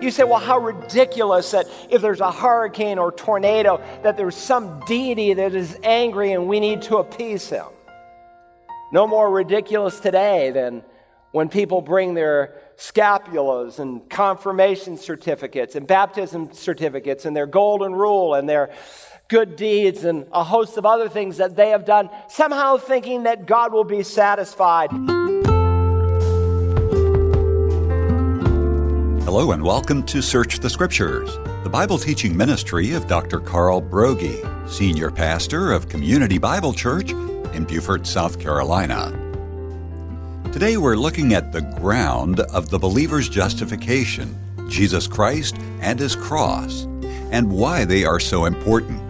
You say, well, how ridiculous that if there's a hurricane or tornado, that there's some deity that is angry and we need to appease him. No more ridiculous today than when people bring their scapulars and confirmation certificates and baptism certificates and their golden rule and their good deeds and a host of other things that they have done, somehow thinking that God will be satisfied. Hello and welcome to Search the Scriptures, the Bible teaching ministry of Dr. Carl Broggi, Senior Pastor of Community Bible Church in Beaufort, South Carolina. Today we're looking at the ground of the believer's justification, Jesus Christ and His cross, and why they are so important.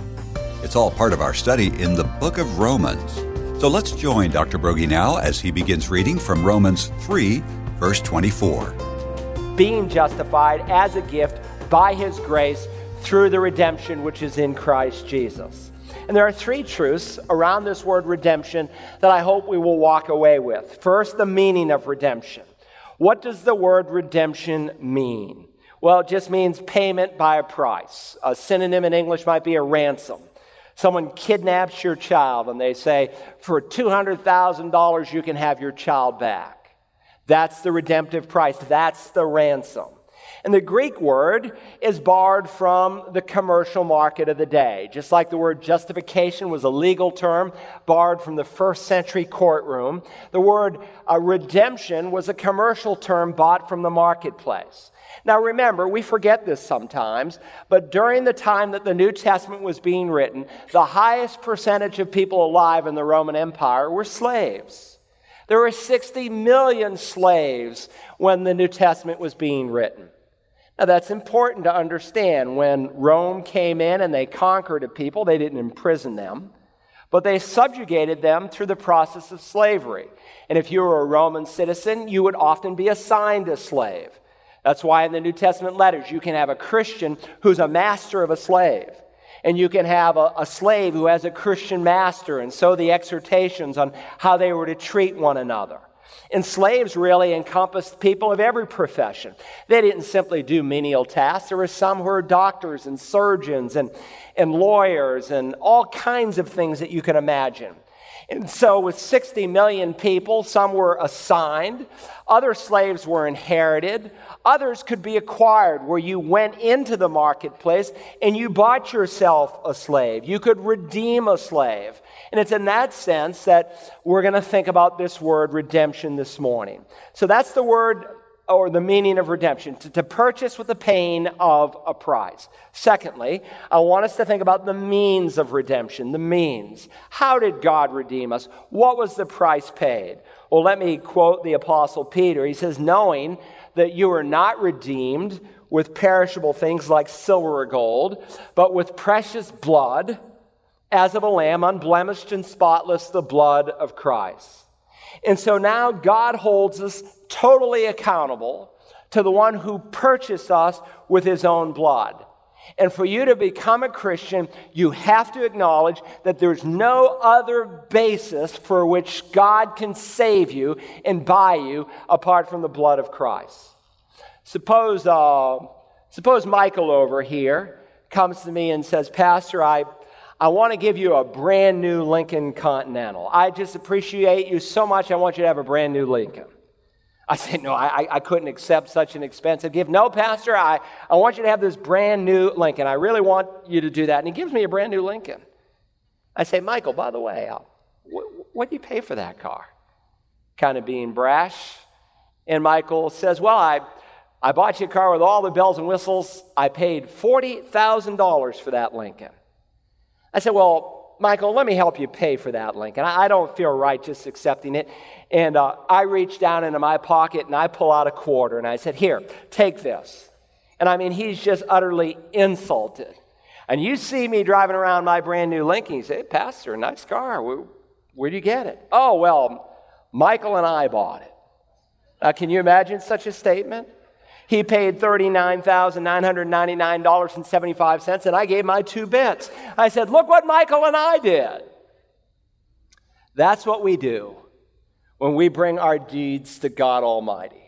It's all part of our study in the book of Romans. So let's join Dr. Broggi now as he begins reading from Romans 3, verse 24 being justified as a gift by his grace through the redemption which is in Christ Jesus. And there are three truths around this word redemption that I hope we will walk away with. First, the meaning of redemption. What does the word redemption mean? Well, it just means payment by a price. A synonym in English might be a ransom. Someone kidnaps your child and they say, for $200,000, you can have your child back. That's the redemptive price. That's the ransom. And the Greek word is borrowed from the commercial market of the day. Just like the word justification was a legal term borrowed from the first century courtroom, the word uh, redemption was a commercial term bought from the marketplace. Now remember, we forget this sometimes, but during the time that the New Testament was being written, the highest percentage of people alive in the Roman Empire were slaves. There were 60 million slaves when the New Testament was being written. Now, that's important to understand. When Rome came in and they conquered a people, they didn't imprison them, but they subjugated them through the process of slavery. And if you were a Roman citizen, you would often be assigned a slave. That's why in the New Testament letters, you can have a Christian who's a master of a slave and you can have a, a, slave who has a Christian master, and so the exhortations on how they were to treat one another. And slaves really encompassed people of every profession. They didn't simply do menial tasks. There were some who were doctors and surgeons and, and lawyers and all kinds of things that you can imagine. And so, with 60 million people, some were assigned, other slaves were inherited, others could be acquired, where you went into the marketplace and you bought yourself a slave. You could redeem a slave. And it's in that sense that we're going to think about this word redemption this morning. So, that's the word or the meaning of redemption, to, to, purchase with the pain of a price. Secondly, I want us to think about the means of redemption, the means. How did God redeem us? What was the price paid? Well, let me quote the Apostle Peter. He says, Knowing that you are not redeemed with perishable things like silver or gold, but with precious blood, as of a lamb, unblemished and spotless, the blood of Christ. And so now God holds us totally accountable to the one who purchased us with his own blood. And for you to become a Christian, you have to acknowledge that there's no other basis for which God can save you and buy you apart from the blood of Christ. Suppose, uh, suppose Michael over here comes to me and says, Pastor, I, I want to give you a brand new Lincoln Continental. I just appreciate you so much. I want you to have a brand new Lincoln. I said, No, I, I couldn't accept such an expensive gift. No, Pastor, I, I want you to have this brand new Lincoln. I really want you to do that. And he gives me a brand new Lincoln. I say, Michael, by the way, what, what do you pay for that car? Kind of being brash. And Michael says, Well, I, I bought you a car with all the bells and whistles. I paid $40,000 for that Lincoln. I said, Well, Michael, let me help you pay for that Lincoln. I, don't feel right just accepting it. And uh, I reached down into my pocket and I pull out a quarter and I said, Here, take this. And I mean, he's just utterly insulted. And you see me driving around my brand new Lincoln. You say, hey, Pastor, nice car. Where, where'd you get it? Oh, well, Michael and I bought it. Now, can you imagine such a statement? He paid $39,999.75, and I gave my two bits. I said, Look what Michael and I did. That's what we do when we bring our deeds to God Almighty.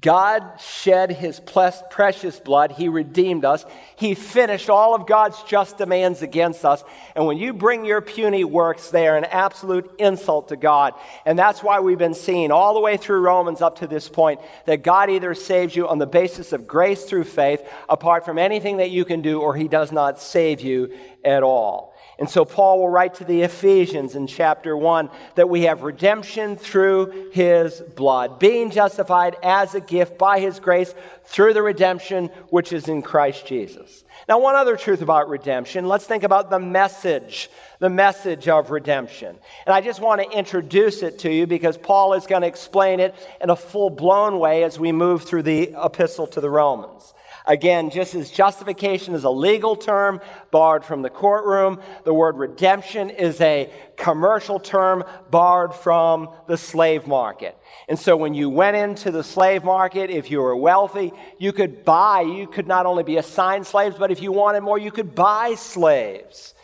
God shed his precious blood. He redeemed us. He finished all of God's just demands against us. And when you bring your puny works, they are an absolute insult to God. And that's why we've been seeing all the way through Romans up to this point that God either saves you on the basis of grace through faith, apart from anything that you can do, or he does not save you at all. And so Paul will write to the Ephesians in chapter 1 that we have redemption through his blood, being justified as a gift by his grace through the redemption which is in Christ Jesus. Now, one other truth about redemption, let's think about the message, the message of redemption. And I just want to introduce it to you because Paul is going to explain it in a full blown way as we move through the epistle to the Romans. Again, just as justification is a legal term barred from the courtroom, the word redemption is a commercial term barred from the slave market. And so when you went into the slave market, if you were wealthy, you could buy, you could not only be assigned slaves, but if you wanted more, you could buy slaves.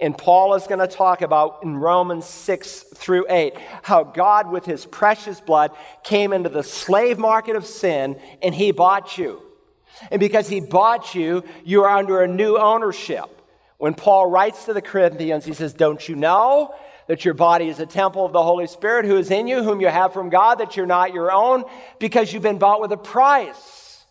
And Paul is going to talk about in Romans 6 through 8 how God, with his precious blood, came into the slave market of sin and he bought you. And because he bought you, you are under a new ownership. When Paul writes to the Corinthians, he says, Don't you know that your body is a temple of the Holy Spirit who is in you, whom you have from God, that you're not your own, because you've been bought with a price?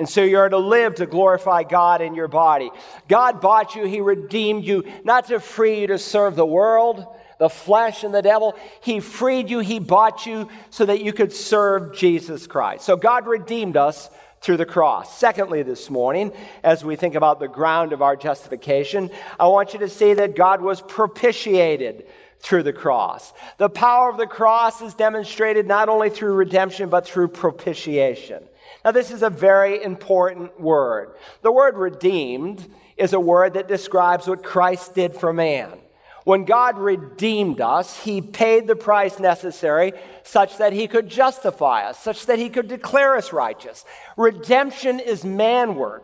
And so you're to live to glorify God in your body. God bought you, He redeemed you, not to free you to serve the world, the flesh, and the devil. He freed you, He bought you so that you could serve Jesus Christ. So God redeemed us through the cross. Secondly, this morning, as we think about the ground of our justification, I want you to see that God was propitiated through the cross. The power of the cross is demonstrated not only through redemption, but through propitiation. Now, this is a very important word. The word redeemed is a word that describes what Christ did for man. When God redeemed us, He paid the price necessary such that He could justify us, such that He could declare us righteous. Redemption is man manward.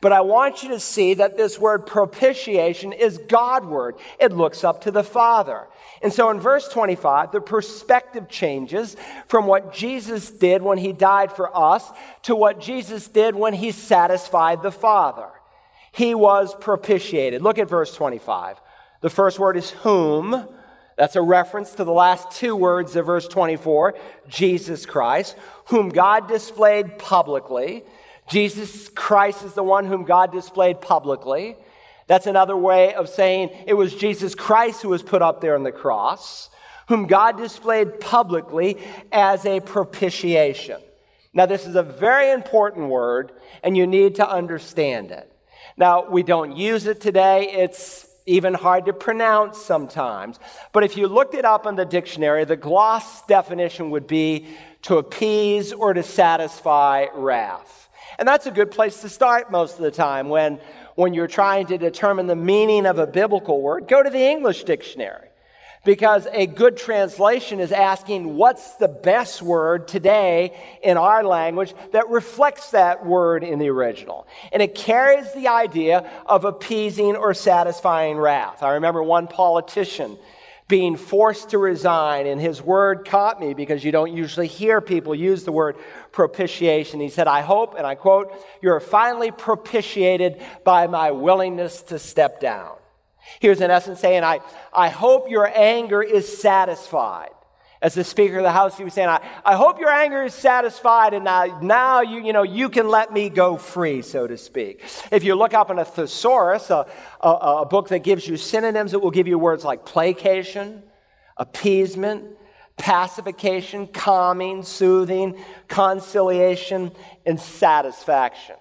But I want you to see that this word propitiation is God Godward. It looks up to the Father. And so in verse 25, the perspective changes from what Jesus did when he died for us to what Jesus did when he satisfied the Father. He was propitiated. Look at verse 25. The first word is whom. That's a reference to the last two words of verse 24 Jesus Christ, whom God displayed publicly. Jesus Christ is the one whom God displayed publicly. That's another way of saying it was Jesus Christ who was put up there on the cross, whom God displayed publicly as a propitiation. Now, this is a very important word, and you need to understand it. Now, we don't use it today. It's even hard to pronounce sometimes. But if you looked it up in the dictionary, the gloss definition would be to appease or to satisfy wrath. And that's a good place to start most of the time when, when you're trying to determine the meaning of a biblical word. Go to the English dictionary because a good translation is asking what's the best word today in our language that reflects that word in the original. And it carries the idea of appeasing or satisfying wrath. I remember one politician being forced to resign, and his word caught me because you don't usually hear people use the word propitiation. He said, I hope, and I quote, you're finally propitiated by my willingness to step down. He was in essence saying, I, I hope your anger is satisfied. As the Speaker of the House, he was saying, I, I hope your anger is satisfied and now, now you, you, know, you can let me go free, so to speak. If you look up in a thesaurus, a, a, a book that gives you synonyms, it will give you words like placation, appeasement, pacification, calming, soothing, conciliation, and satisfaction.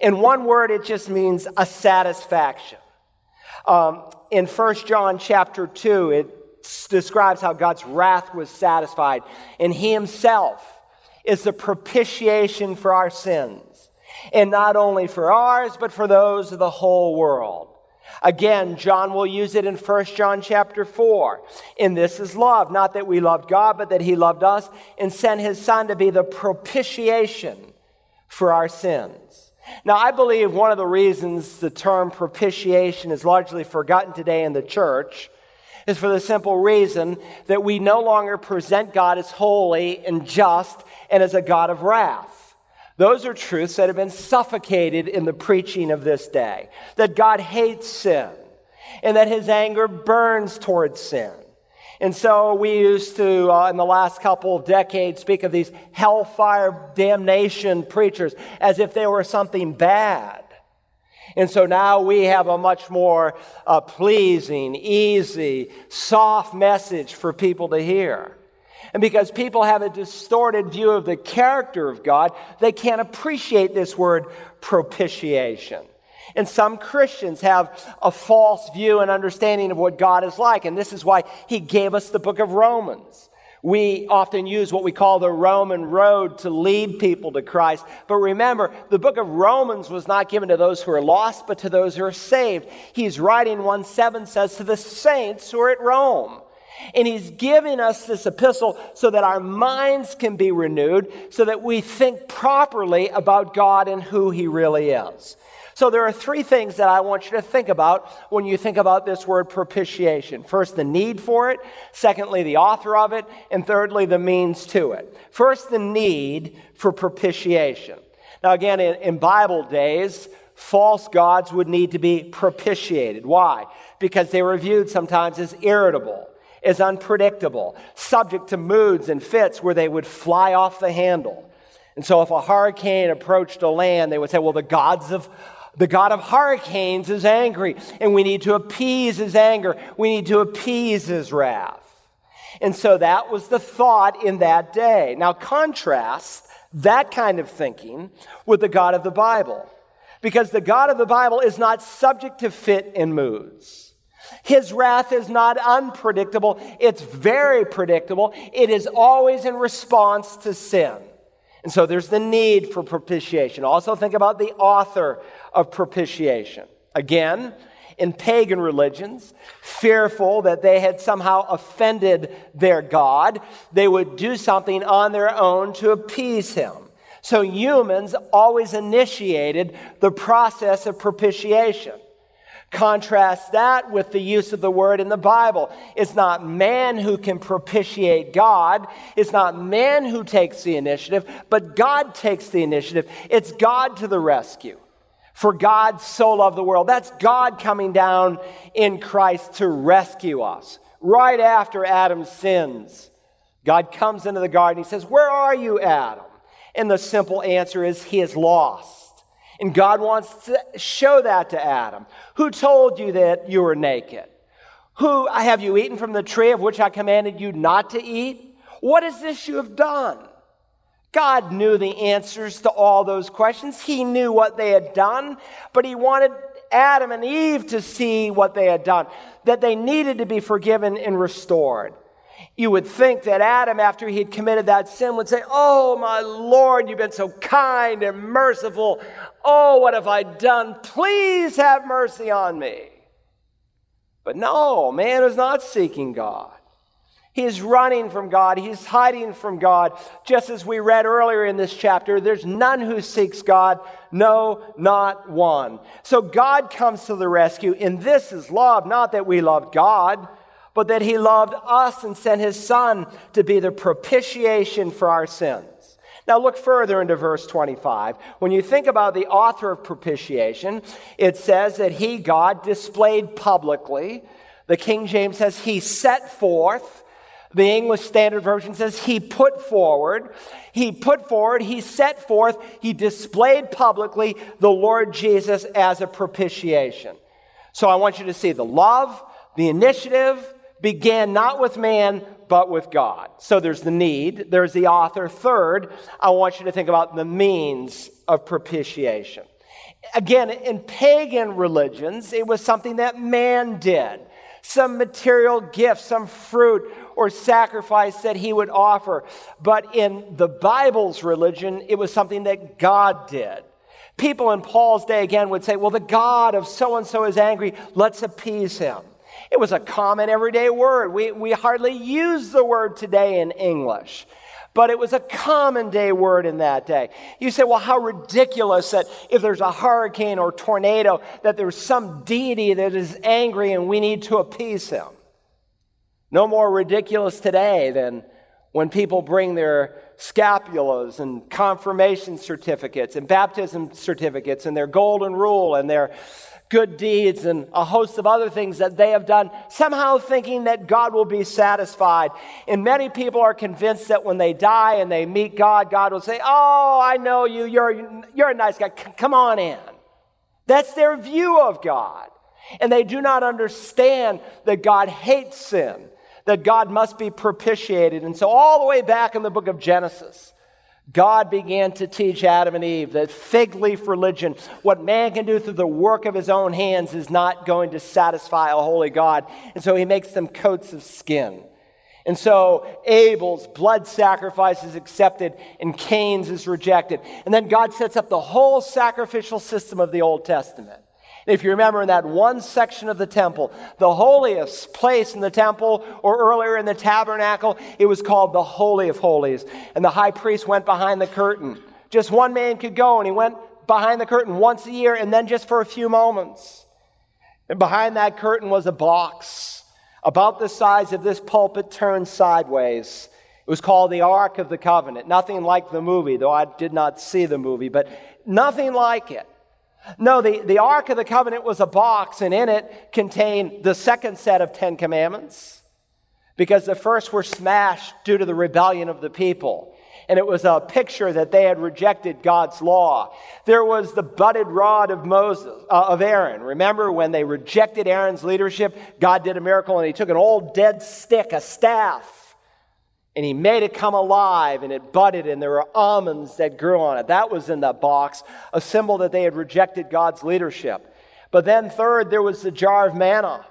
In one word, it just means a satisfaction. Um, in 1 John chapter 2, it describes how God's wrath was satisfied, and He Himself is the propitiation for our sins, and not only for ours, but for those of the whole world. Again, John will use it in 1 John chapter 4. And this is love, not that we loved God, but that He loved us and sent His Son to be the propitiation for our sins. Now, I believe one of the reasons the term propitiation is largely forgotten today in the church is for the simple reason that we no longer present God as holy and just and as a God of wrath. Those are truths that have been suffocated in the preaching of this day. That God hates sin and that his anger burns towards sin. And so we used to, uh, in the last couple of decades, speak of these hellfire damnation preachers as if they were something bad. And so now we have a much more uh, pleasing, easy, soft message for people to hear. And because people have a distorted view of the character of God, they can't appreciate this word propitiation. And some Christians have a false view and understanding of what God is like. And this is why he gave us the book of Romans. We often use what we call the Roman road to lead people to Christ. But remember, the book of Romans was not given to those who are lost, but to those who are saved. He's writing 1 7 says to the saints who are at Rome. And he's giving us this epistle so that our minds can be renewed, so that we think properly about God and who he really is. So there are three things that I want you to think about when you think about this word propitiation. First, the need for it. Secondly, the author of it. And thirdly, the means to it. First, the need for propitiation. Now, again, in, in Bible days, false gods would need to be propitiated. Why? Because they were viewed sometimes as irritable, as unpredictable, subject to moods and fits where they would fly off the handle. And so, if a hurricane approached a land, they would say, well, the gods of the God of hurricanes is angry, and we need to appease his anger. We need to appease his wrath. And so that was the thought in that day. Now, contrast that kind of thinking with the God of the Bible. Because the God of the Bible is not subject to fit and moods. His wrath is not unpredictable, it's very predictable. It is always in response to sin. And so there's the need for propitiation. Also, think about the author of propitiation. Again, in pagan religions, fearful that they had somehow offended their God, they would do something on their own to appease him. So humans always initiated the process of propitiation. Contrast that with the use of the word in the Bible. It's not man who can propitiate God. It's not man who takes the initiative, but God takes the initiative. It's God to the rescue. For God so loved the world. That's God coming down in Christ to rescue us. Right after Adam sins, God comes into the garden. He says, Where are you, Adam? And the simple answer is, He is lost. And God wants to show that to Adam. Who told you that you were naked? Who have you eaten from the tree of which I commanded you not to eat? What is this you have done? God knew the answers to all those questions. He knew what they had done, but He wanted Adam and Eve to see what they had done, that they needed to be forgiven and restored. You would think that Adam, after he had committed that sin, would say, Oh, my Lord, you've been so kind and merciful. Oh, what have I done? Please have mercy on me. But no, man is not seeking God. He is running from God. He's hiding from God. Just as we read earlier in this chapter, there's none who seeks God. No, not one. So God comes to the rescue. And this is love, not that we love God, but that He loved us and sent His Son to be the propitiation for our sins. Now, look further into verse 25. When you think about the author of propitiation, it says that He, God, displayed publicly. The King James says He set forth the English Standard Version says he put forward, he put forward, he set forth, he displayed publicly the Lord Jesus as a propitiation. So I want you to see the love, the initiative began not with man, but with God. So there's the need, there's the author. Third, I want you to think about the means of propitiation. Again, in pagan religions, it was something that man did some material gift, some fruit or sacrifice that he would offer. But in the Bible's religion, it was something that God did. People in Paul's day again would say, well, the God of so and so is angry, let's appease him. It was a common everyday word. We, we hardly use the word today in English but it was a common day word in that day. You say, well, how ridiculous that if there's a hurricane or tornado, that there's some deity that is angry and we need to appease him. No more ridiculous today than when people bring their scapulars and confirmation certificates and baptism certificates and their golden rule and their good deeds and a host of other things that they have done, somehow thinking that God will be satisfied. And many people are convinced that when they die and they meet God, God will say, Oh, I know you. You're, you're a nice guy. C- come on in. That's their view of God. And they do not understand that God hates sin, that God must be propitiated. And so, all the way back in the book of Genesis, God began to teach Adam and Eve that fig leaf religion, what man can do through the work of his own hands, is not going to satisfy a holy God. And so he makes them coats of skin. And so Abel's blood sacrifice is accepted and Cain's is rejected. And then God sets up the whole sacrificial system of the Old Testament. If you remember in that one section of the temple, the holiest place in the temple, or earlier in the tabernacle, it was called the Holy of Holies. And the high priest went behind the curtain. Just one man could go, and he went behind the curtain once a year, and then just for a few moments. And behind that curtain was a box about the size of this pulpit turned sideways. It was called the Ark of the Covenant. Nothing like the movie, though I did not see the movie, but nothing like it. No, the, the Ark of the Covenant was a box, and in it contained the second set of Ten Commandments, because the first were smashed due to the rebellion of the people. And it was a picture that they had rejected God's law. There was the budded rod of Moses, uh, of Aaron. Remember when they rejected Aaron's leadership? God did a miracle and he took an old dead stick, a staff, and he made it come alive and it budded and there were almonds that grew on it. That was in that box, a symbol that they had rejected God's leadership. But then, third, there was the jar of manna,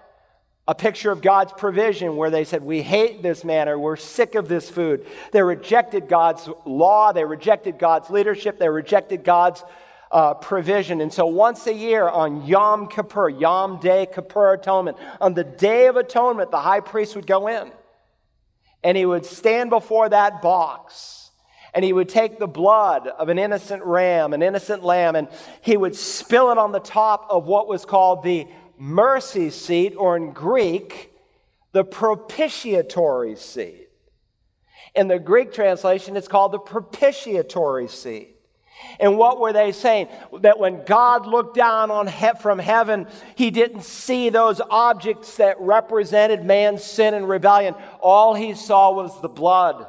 a picture of God's provision where they said, We hate this manna, we're sick of this food. They rejected God's law, they rejected God's leadership, they rejected God's uh, provision. And so once a year on Yom Kippur, Yom Day Kippur Atonement, on the Day of Atonement, the high priest would go in and he would stand before that box and he would take the blood of an innocent ram, an innocent lamb, and he would spill it on the top of what was called the mercy seat, or in Greek, the propitiatory seat. In the Greek translation, it's called the propitiatory seat. And what were they saying? That when God looked down on he- from heaven, he didn't see those objects that represented man's sin and rebellion. All he saw was the blood.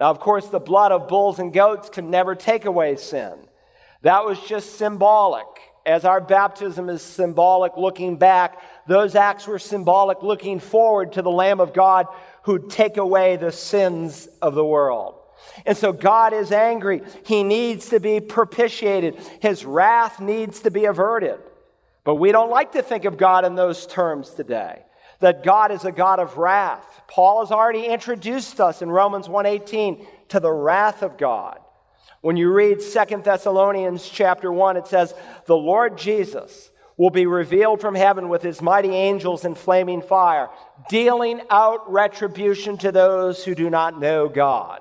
Now, of course, the blood of bulls and goats can never take away sin. That was just symbolic. As our baptism is symbolic looking back, those acts were symbolic looking forward to the Lamb of God who'd take away the sins of the world. And so God is angry. He needs to be propitiated. His wrath needs to be averted. But we don't like to think of God in those terms today. That God is a God of wrath. Paul has already introduced us in Romans 1:18 to the wrath of God. When you read 2 Thessalonians chapter 1, it says, "The Lord Jesus will be revealed from heaven with his mighty angels in flaming fire, dealing out retribution to those who do not know God."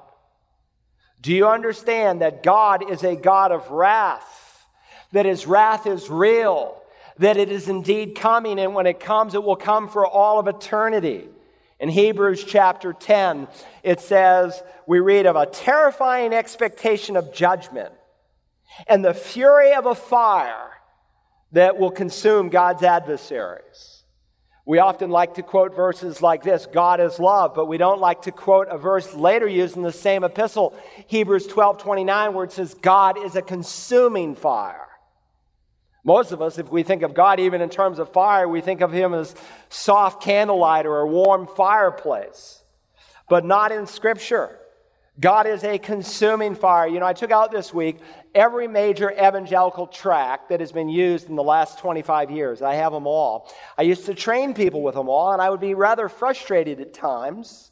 Do you understand that God is a God of wrath? That his wrath is real? That it is indeed coming, and when it comes, it will come for all of eternity. In Hebrews chapter 10, it says, we read of a terrifying expectation of judgment and the fury of a fire that will consume God's adversaries. We often like to quote verses like this God is love, but we don't like to quote a verse later used in the same epistle, Hebrews 12 29, where it says, God is a consuming fire. Most of us, if we think of God even in terms of fire, we think of Him as soft candlelight or a warm fireplace, but not in Scripture. God is a consuming fire. You know, I took out this week every major evangelical tract that has been used in the last 25 years. I have them all. I used to train people with them all, and I would be rather frustrated at times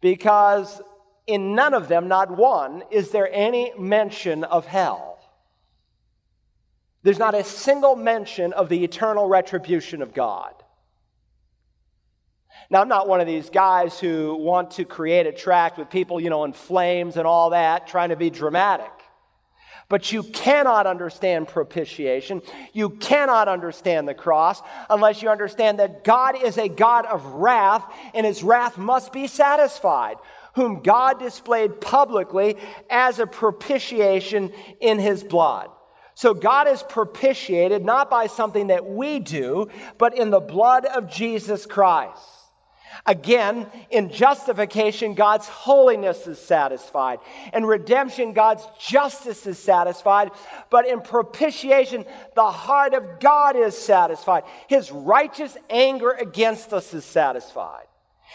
because in none of them, not one, is there any mention of hell. There's not a single mention of the eternal retribution of God. Now, I'm not one of these guys who want to create a tract with people, you know, in flames and all that, trying to be dramatic. But you cannot understand propitiation. You cannot understand the cross unless you understand that God is a God of wrath and his wrath must be satisfied. whom God displayed publicly as a propitiation in his blood. So God is propitiated not by something that we do, but in the blood of Jesus Christ. Again, in justification, God's holiness is satisfied. In redemption, God's justice is satisfied. But in propitiation, the heart of God is satisfied. His righteous anger against us is satisfied.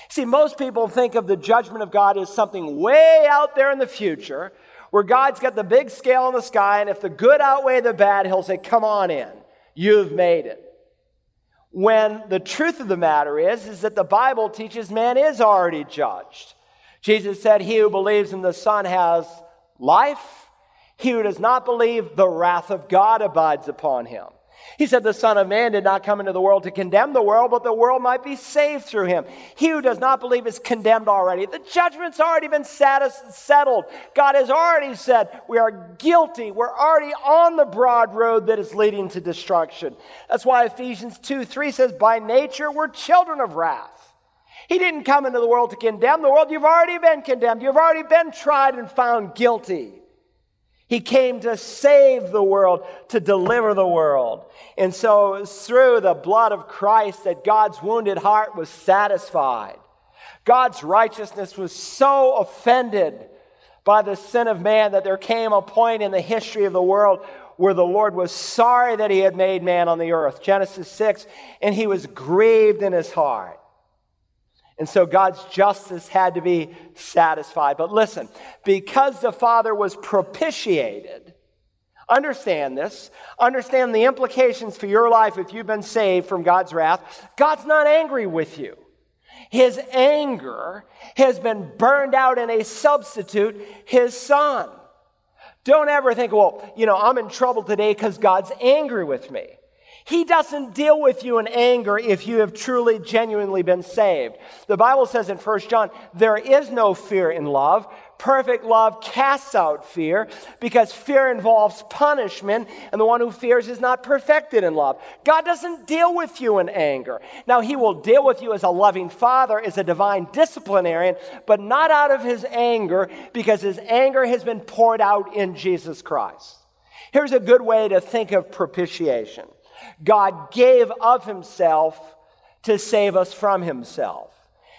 See, most people think of the judgment of God as something way out there in the future, where God's got the big scale in the sky, and if the good outweigh the bad, He'll say, Come on in. You've made it when the truth of the matter is is that the bible teaches man is already judged. Jesus said he who believes in the son has life. He who does not believe the wrath of god abides upon him he said, The Son of Man did not come into the world to condemn the world, but the world might be saved through him. He who does not believe is condemned already. The judgment's already been settled. God has already said we are guilty. We're already on the broad road that is leading to destruction. That's why Ephesians 2 3 says, By nature, we're children of wrath. He didn't come into the world to condemn the world. You've already been condemned. You've already been tried and found guilty. He came to save the world, to deliver the world. And so through the blood of Christ that God's wounded heart was satisfied. God's righteousness was so offended by the sin of man that there came a point in the history of the world where the Lord was sorry that he had made man on the earth. Genesis 6, and he was grieved in his heart. And so God's justice had to be satisfied. But listen, because the Father was propitiated, understand this, understand the implications for your life if you've been saved from God's wrath. God's not angry with you. His anger has been burned out in a substitute, his son. Don't ever think, well, you know, I'm in trouble today because God's angry with me. He doesn't deal with you in anger if you have truly, genuinely been saved. The Bible says in 1 John, there is no fear in love. Perfect love casts out fear because fear involves punishment, and the one who fears is not perfected in love. God doesn't deal with you in anger. Now, He will deal with you as a loving father, as a divine disciplinarian, but not out of His anger because His anger has been poured out in Jesus Christ. Here's a good way to think of propitiation. God gave of himself to save us from himself.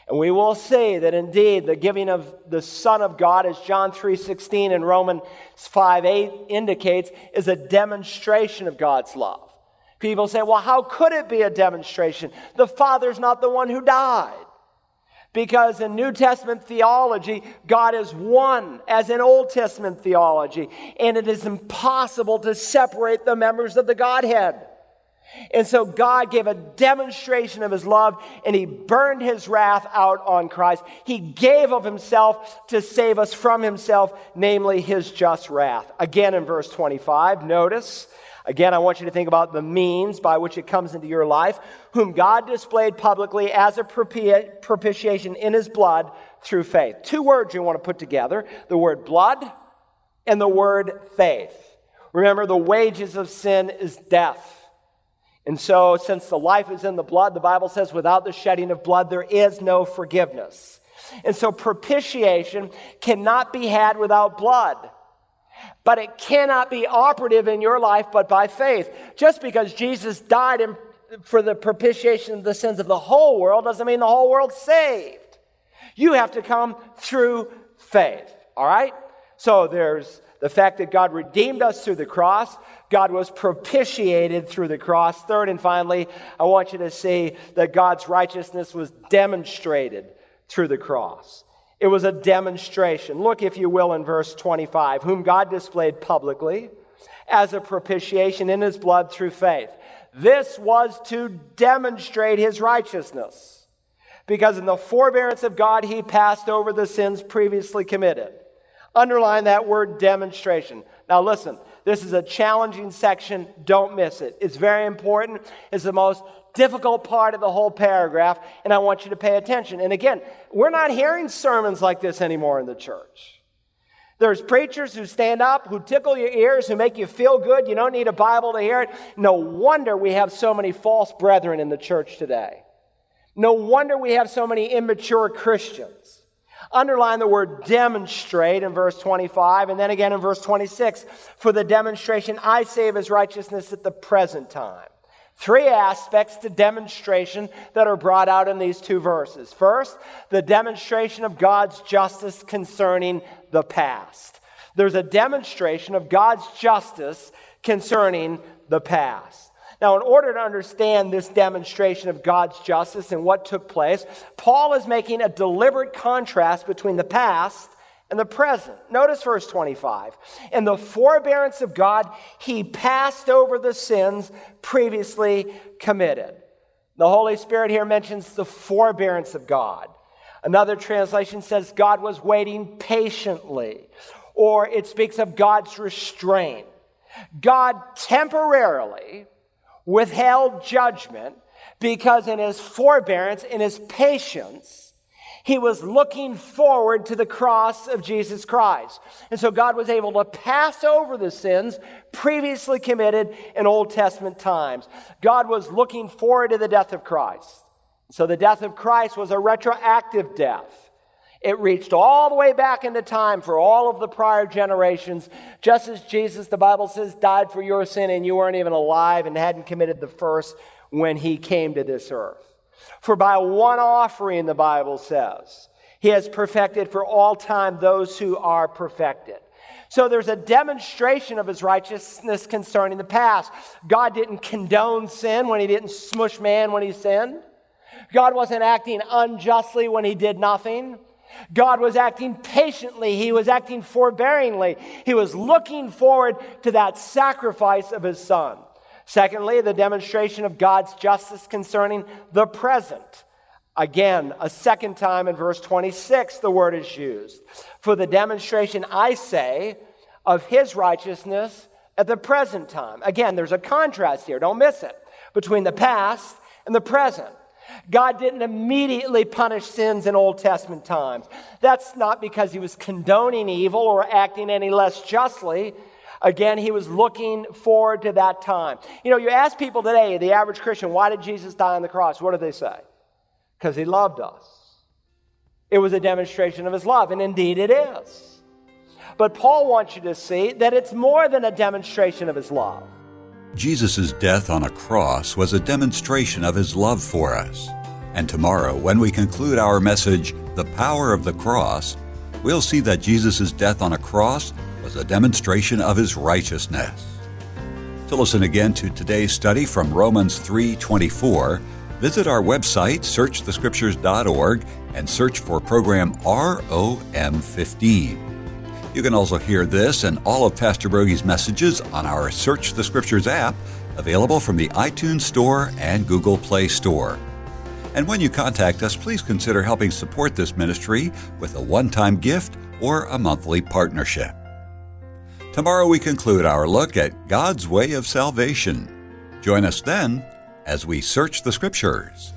And we will see that indeed the giving of the Son of God, as John 3.16 and Romans 5.8 indicates, is a demonstration of God's love. People say, well, how could it be a demonstration? The Father's not the one who died. Because in New Testament theology, God is one, as in Old Testament theology, and it is impossible to separate the members of the Godhead. And so God gave a demonstration of his love and he burned his wrath out on Christ. He gave of himself to save us from himself, namely his just wrath. Again in verse 25, notice, again, I want you to think about the means by which it comes into your life, whom God displayed publicly as a propitiation in his blood through faith. Two words you want to put together the word blood and the word faith. Remember, the wages of sin is death. And so, since the life is in the blood, the Bible says, without the shedding of blood, there is no forgiveness. And so, propitiation cannot be had without blood. But it cannot be operative in your life but by faith. Just because Jesus died in, for the propitiation of the sins of the whole world doesn't mean the whole world's saved. You have to come through faith. All right? So, there's the fact that God redeemed us through the cross. God was propitiated through the cross. Third and finally, I want you to see that God's righteousness was demonstrated through the cross. It was a demonstration. Look, if you will, in verse 25, whom God displayed publicly as a propitiation in his blood through faith. This was to demonstrate his righteousness. Because in the forbearance of God, he passed over the sins previously committed. Underline that word demonstration. Now, listen, this is a challenging section. Don't miss it. It's very important. It's the most difficult part of the whole paragraph, and I want you to pay attention. And again, we're not hearing sermons like this anymore in the church. There's preachers who stand up, who tickle your ears, who make you feel good. You don't need a Bible to hear it. No wonder we have so many false brethren in the church today. No wonder we have so many immature Christians. Underline the word demonstrate in verse 25 and then again in verse 26 for the demonstration I save his righteousness at the present time. Three aspects to demonstration that are brought out in these two verses. First, the demonstration of God's justice concerning the past. There's a demonstration of God's justice concerning the past. Now, in order to understand this demonstration of God's justice and what took place, Paul is making a deliberate contrast between the past and the present. Notice verse 25. In the forbearance of God, he passed over the sins previously committed. The Holy Spirit here mentions the forbearance of God. Another translation says God was waiting patiently, or it speaks of God's restraint. God temporarily withheld judgment because in his forbearance, in his patience, he was looking forward to the cross of Jesus Christ. And so God was able to pass over the sins previously committed in Old Testament times. God was looking forward to the death of Christ. So the death of Christ was a retroactive death. It reached all the way back into time for all of the prior generations, just as Jesus, the Bible says, died for your sin and you weren't even alive and hadn't committed the first when he came to this earth. For by one offering, the Bible says, he has perfected for all time those who are perfected. So there's a demonstration of his righteousness concerning the past. God didn't condone sin when he didn't smush man when he sinned. God wasn't acting unjustly when he did nothing. God was acting patiently. He was acting forbearingly. He was looking forward to that sacrifice of his son. Secondly, the demonstration of God's justice concerning the present. Again, a second time in verse 26, the word is used. For the demonstration, I say, of his righteousness at the present time. Again, there's a contrast here, don't miss it, between the past and the present. God didn't immediately punish sins in Old Testament times. That's not because he was condoning evil or acting any less justly. Again, he was looking forward to that time. You know, you ask people today, the average Christian, why did Jesus die on the cross? What do they say? Because he loved us. It was a demonstration of his love, and indeed it is. But Paul wants you to see that it's more than a demonstration of his love. Jesus' death on a cross was a demonstration of his love for us. And tomorrow, when we conclude our message, The Power of the Cross, we'll see that Jesus' death on a cross was a demonstration of his righteousness. To listen again to today's study from Romans 3:24, visit our website searchthescriptures.org and search for program ROM15. You can also hear this and all of Pastor Broggi's messages on our Search the Scriptures app, available from the iTunes Store and Google Play Store. And when you contact us, please consider helping support this ministry with a one time gift or a monthly partnership. Tomorrow we conclude our look at God's way of salvation. Join us then as we search the Scriptures.